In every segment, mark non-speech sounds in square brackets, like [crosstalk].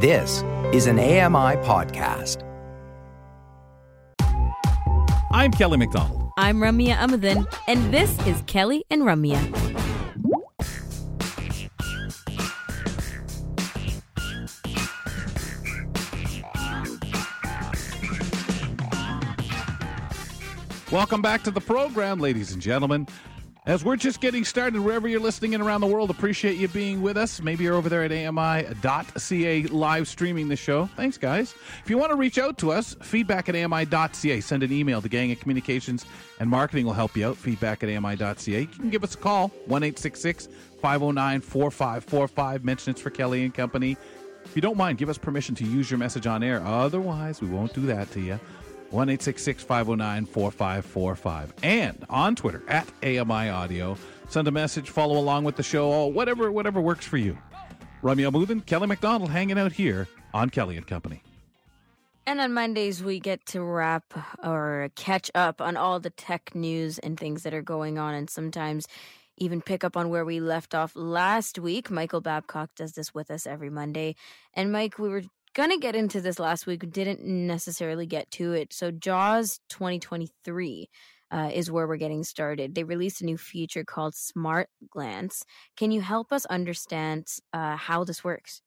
This is an AMI podcast. I'm Kelly McDonald. I'm Ramya Amuthan, and this is Kelly and Ramya. Welcome back to the program, ladies and gentlemen. As we're just getting started, wherever you're listening in around the world, appreciate you being with us. Maybe you're over there at AMI.ca live streaming the show. Thanks, guys. If you want to reach out to us, feedback at AMI.ca. Send an email. The Gang of Communications and Marketing will help you out. Feedback at AMI.ca. You can give us a call, 1 509 4545. Mention it's for Kelly and Company. If you don't mind, give us permission to use your message on air. Otherwise, we won't do that to you. 1 509 4545. And on Twitter at AMI Audio. Send a message, follow along with the show, whatever whatever works for you. Ramya Amuthan, Kelly McDonald hanging out here on Kelly and Company. And on Mondays, we get to wrap or catch up on all the tech news and things that are going on, and sometimes even pick up on where we left off last week. Michael Babcock does this with us every Monday. And Mike, we were going to get into this last week, didn't necessarily get to it. So, JAWS 2023 uh, is where we're getting started. They released a new feature called Smart Glance. Can you help us understand uh, how this works?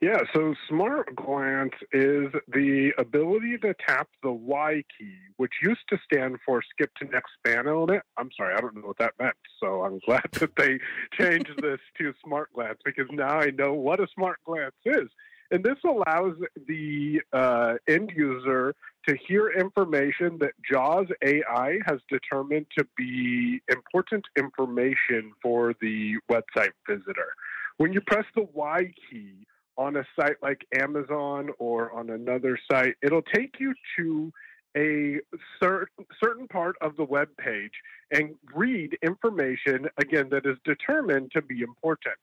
Yeah, so Smart Glance is the ability to tap the Y key, which used to stand for skip to next span element. I'm sorry, I don't know what that meant. So I'm [laughs] glad that they changed this to Smart Glance because now I know what a Smart Glance is. And this allows the uh, end user to hear information that JAWS AI has determined to be important information for the website visitor. When you press the Y key, on a site like Amazon or on another site, it'll take you to a certain certain part of the web page and read information again that is determined to be important.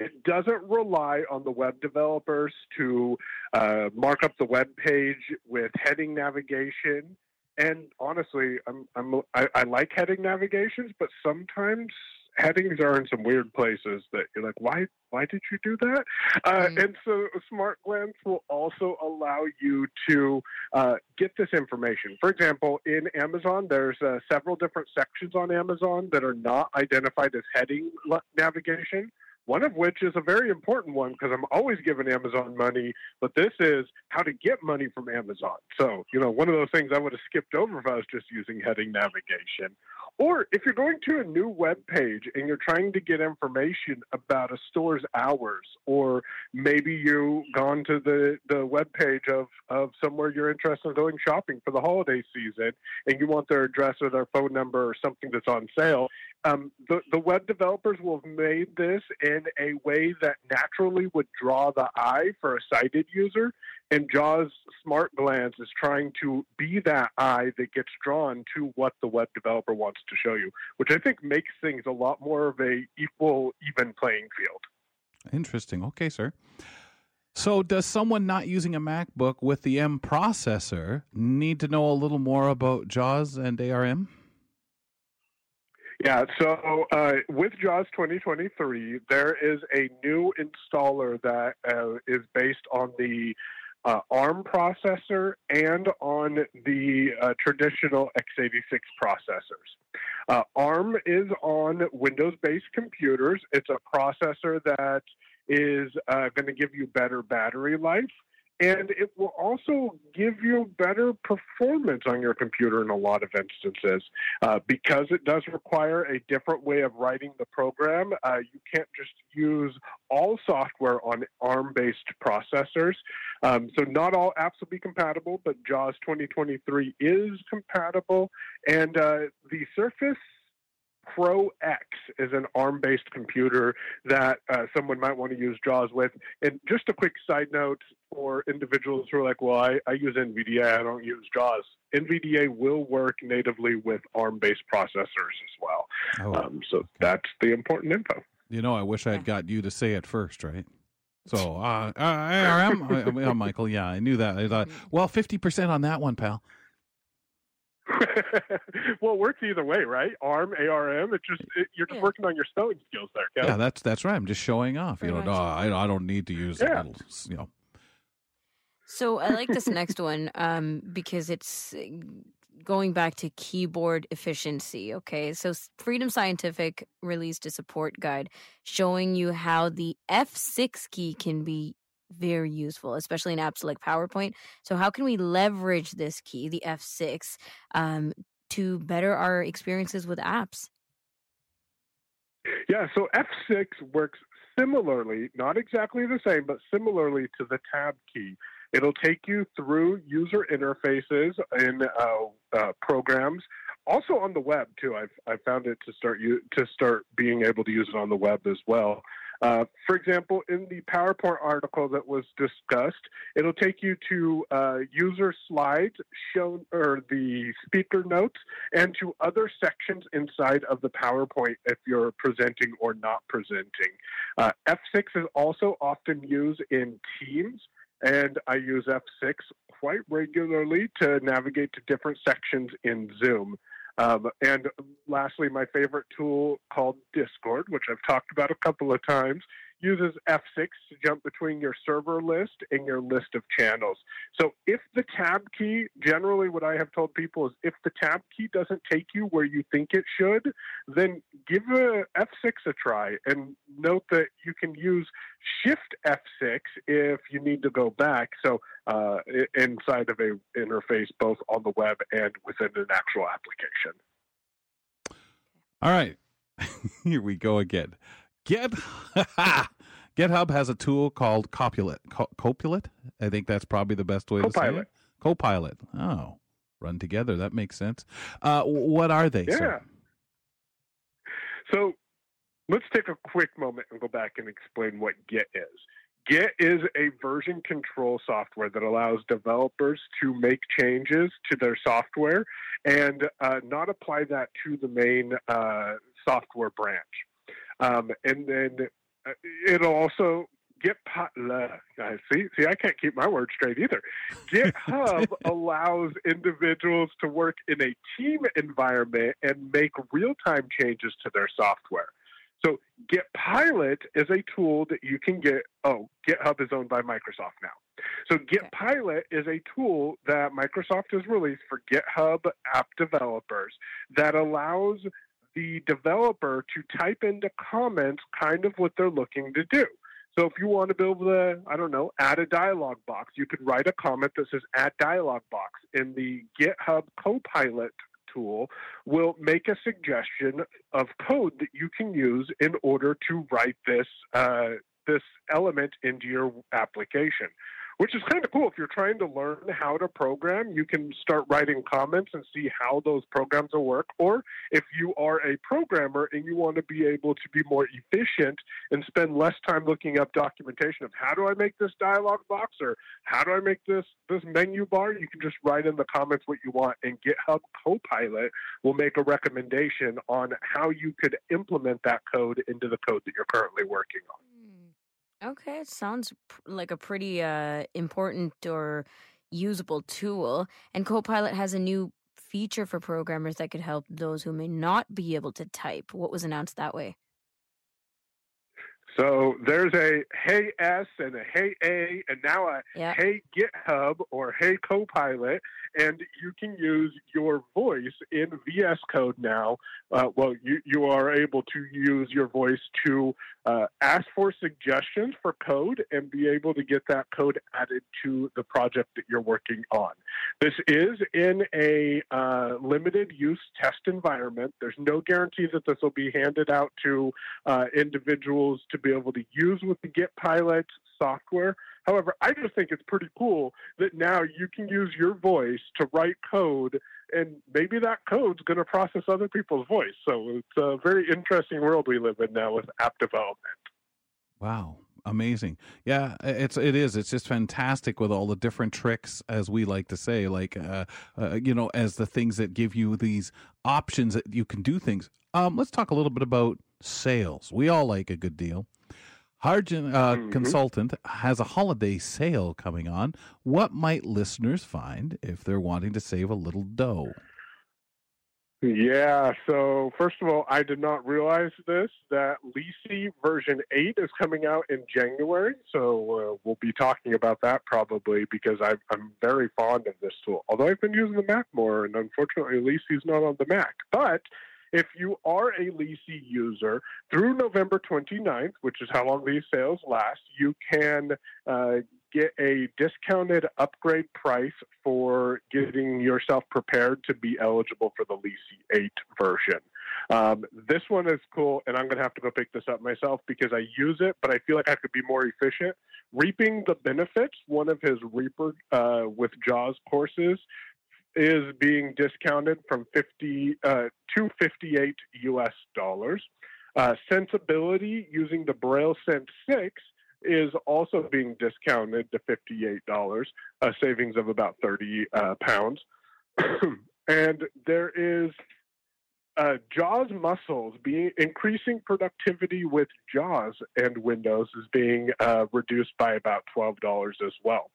It doesn't rely on the web developers to uh, mark up the web page with heading navigation. And honestly, I'm, I'm, I, I like heading navigations, but sometimes headings are in some weird places that you're like, why why did you do that? Uh, mm-hmm. And so Smart Glance will also allow you to uh, get this information. For example, in Amazon, there's uh, several different sections on Amazon that are not identified as heading navigation. One of which is a very important one because I'm always giving Amazon money, but this is how to get money from Amazon. So, you know, one of those things I would have skipped over if I was just using heading navigation. Or if you're going to a new web page and you're trying to get information about a store's hours, or maybe you've gone to the, the web page of, of somewhere you're interested in going shopping for the holiday season and you want their address or their phone number or something that's on sale, um, the, the web developers will have made this in a way that naturally would draw the eye for a sighted user. And JAWS Smart Glance is trying to be that eye that gets drawn to what the web developer wants to show you, which I think makes things a lot more of a equal, even playing field. Interesting. Okay, sir. So, does someone not using a MacBook with the M processor need to know a little more about JAWS and ARM? Yeah, so uh, with JAWS 2023, there is a new installer that uh, is based on the uh, ARM processor and on the uh, traditional x86 processors. Uh, ARM is on Windows based computers, it's a processor that is uh, going to give you better battery life and it will also give you better performance on your computer in a lot of instances uh, because it does require a different way of writing the program. Uh, you can't just use all software on ARM based processors. Um, so, not all apps will be compatible, but JAWS 2023 is compatible. And uh, the Surface Pro X is an ARM based computer that uh, someone might want to use JAWS with. And just a quick side note for individuals who are like, well, I, I use NVDA, I don't use JAWS. NVDA will work natively with ARM based processors as well. Oh, um, so okay. that's the important info. You know, I wish I had got you to say it first, right? So, uh, ARM, uh, uh, Michael, yeah, I knew that. I thought, well, 50% on that one, pal. [laughs] well, it works either way, right? ARM, ARM. It just it, you're just Yeah. working on your spelling skills there, Kevin. Yeah, that's that's right. I'm just showing off. Pretty you know, no, I, I don't need to use Yeah. little, you know. So I like this [laughs] next one um, because it's going back to keyboard efficiency. Okay, so Freedom Scientific released a support guide showing you how the F6 key can be very useful, especially in apps like PowerPoint. So how can we leverage this key, the F6, um, to better our experiences with apps? Yeah, so F6 works similarly, not exactly the same, but similarly to the tab key. It'll take you through user interfaces in uh, uh, programs, also on the web too. I've I found it to start you to start being able to use it on the web as well. Uh, for example, in the PowerPoint article that was discussed, it'll take you to uh, user slides shown or the speaker notes and to other sections inside of the PowerPoint if you're presenting or not presenting. Uh, F6 is also often used in Teams, and I use F6 quite regularly to navigate to different sections in Zoom. Um, and lastly, my favorite tool called Discord, which I've talked about a couple of times, uses F6 to jump between your server list and your list of channels. So if the tab key, generally what I have told people is if the tab key doesn't take you where you think it should, then give a F6 a try and note that you can use Shift F6 if you need to go back. So uh, inside of a interface, both on the web and within an actual application. All right, [laughs] here we go again. Get [laughs] GitHub has a tool called Copilot. Co- Copilot, I think that's probably the best way to say it. Copilot. Oh, run together. That makes sense. Uh, what are they? Yeah. sir? So let's take a quick moment and go back and explain what Git is. Git is a version control software that allows developers to make changes to their software and uh, not apply that to the main uh, software branch. Um, and then uh, it'll also get Git I see see I can't keep my words straight either. GitHub [laughs] allows individuals to work in a team environment and make real-time changes to their software. So GitPilot is a tool that you can get. Oh, GitHub is owned by Microsoft now. So GitPilot is a tool that Microsoft has released for GitHub app developers that allows the developer to type into comments kind of what they're looking to do. So if you want to build to, I don't know, add a dialog box, you could write a comment that says add dialog box in the GitHub Copilot tool will make a suggestion of code that you can use in order to write this uh, this element into your application. Which is kind of cool. If you're trying to learn how to program, you can start writing comments and see how those programs will work. Or if you are a programmer and you want to be able to be more efficient and spend less time looking up documentation of how do I make this dialog box or how do I make this this menu bar, you can just write in the comments what you want, and GitHub Copilot will make a recommendation on how you could implement that code into the code that you're currently working on. Okay, it sounds pr- like a pretty uh, important or usable tool. And Copilot has a new feature for programmers that could help those who may not be able to type. What was announced that way? So there's a Hey S and a Hey A, and now a Yeah. Hey GitHub or Hey Copilot, and you can use your voice in VS Code now. Uh, well, you, you are able to use your voice to uh, ask for suggestions for code and be able to get that code added to the project that you're working on. This is in a uh, limited use test environment. There's no guarantee that this will be handed out to uh, individuals to be able to use with the Git Pilot software. However, I just think it's pretty cool that now you can use your voice to write code, and maybe that code's going to process other people's voice. So it's a very interesting world we live in now with app development. Wow, amazing. Yeah, it's it is. It's just fantastic with all the different tricks, as we like to say, like uh, uh, you know, as the things that give you these options that you can do things. Um, let's talk a little bit about sales. We all like a good deal. Hartgen uh, Mhm. Consultant has a holiday sale coming on. What might listeners find if they're wanting to save a little dough? Yeah, so first of all, I did not realize this that Leasey version 8 is coming out in January. So uh, we'll be talking about that probably because i am very fond of this tool. Although I've been using the Mac more, and unfortunately, Leasey's not on the Mac. But if you are a Leasey user, through November 29th, which is how long these sales last, you can uh, get a discounted upgrade price for getting yourself prepared to be eligible for the Leasey 8 version. Um, this one is cool, and I'm going to have to go pick this up myself because I use it, but I feel like I could be more efficient. Reaping the Benefits, one of his Reaper uh, with JAWS courses, is being discounted from 50 uh, to 58 US dollars. Uh, sensibility using the Braille Sense 6 is also being discounted to $58, a savings of about 30 uh, pounds. [clears throat] and there is uh, JAWS muscles being increasing productivity with JAWS and Windows is being uh, reduced by about twelve dollars as well.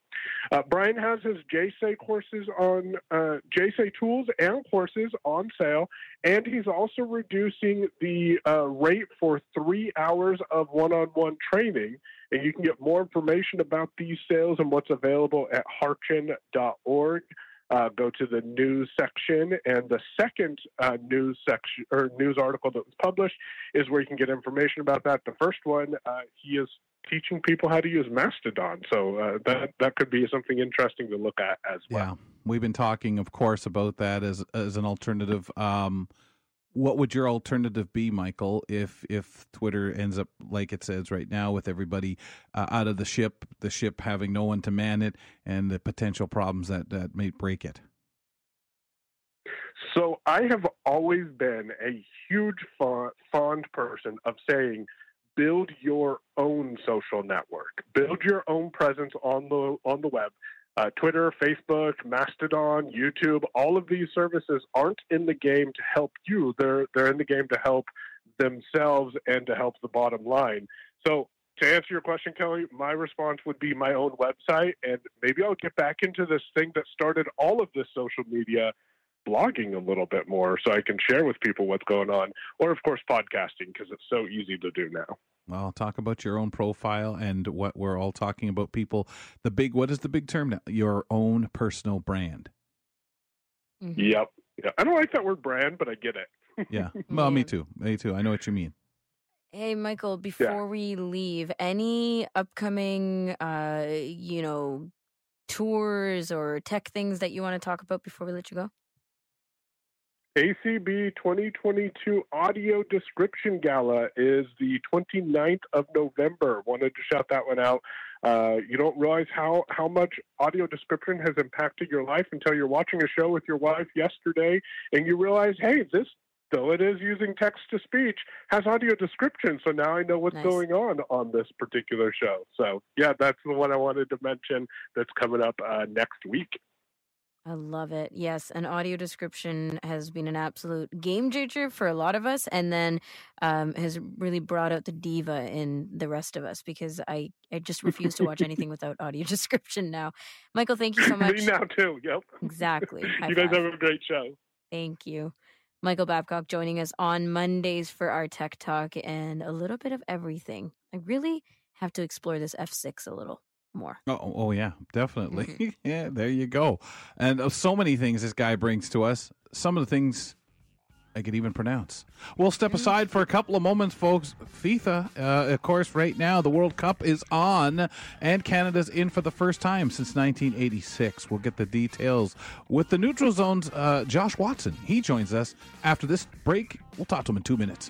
Uh, Brian has his JSay courses on uh, JSay tools and courses on sale, and he's also reducing the uh, rate for three hours of one-on-one training. And you can get more information about these sales and what's available at hartgen.org uh, go to the news section, and the second uh, news section or news article that was published is where you can get information about that. The first one, uh, he is teaching people how to use Mastodon, so uh, that that could be something interesting to look at as well. Yeah, we've been talking, of course, about that as as an alternative. Um, what would your alternative be, Michael, if if Twitter ends up like it says right now, with everybody uh, out of the ship, the ship having no one to man it, and the potential problems that that may break it? So I have always been a huge fond person of saying, build your own social network, build your own presence on the on the web, uh, Twitter, Facebook, Mastodon, YouTube, all of these services aren't in the game to help you. They're they're in the game to help themselves and to help the bottom line. So to answer your question, Kelly, my response would be my own website, and maybe I'll get back into this thing that started all of this social media blogging a little bit more so I can share with people what's going on, or of course podcasting because it's so easy to do now. Well, talk about your own profile and what we're all talking about. People, the big what is the big term now? Your own personal brand. Mm-hmm. Yep. Yeah. I don't like that word brand, but I get it. yeah. [laughs] Well, me too. Me too. I know what you mean. Hey, Michael, before yeah. we leave, any upcoming, uh, you know, tours or tech things that you want to talk about before we let you go? ACB 2022 Audio Description Gala is the 29th of November. Wanted to shout that one out. Uh, you don't realize how, how much audio description has impacted your life until you're watching a show with your wife yesterday and you realize, hey, this, though it is using text to speech, has audio description. So now I know what's nice. going on on this particular show. So, yeah, that's the one I wanted to mention that's coming up uh, next week. I love it. Yes, an audio description has been an absolute game changer for a lot of us, and then um, has really brought out the diva in the rest of us because I, I just refuse to watch anything [laughs] without audio [laughs] description now. Michael, thank you so [laughs] much. Me now too. Yep. Exactly. you guys have a great show. Thank you. Michael Babcock joining us on Mondays for our tech talk and a little bit of everything. I really have to explore this F6 a little more. Oh, oh yeah, definitely. Mm-hmm. [laughs] yeah, there you go. And uh, so many things this guy brings to us. Some of the things I could even pronounce. We'll step mm-hmm. aside for a couple of moments, folks. FIFA, uh, of course, right now the World Cup is on, and Canada's in for the first time since 1986. We'll get the details with the Neutral Zone's uh, Josh Watson. He joins us after this break. We'll talk to him in two minutes.